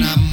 I'm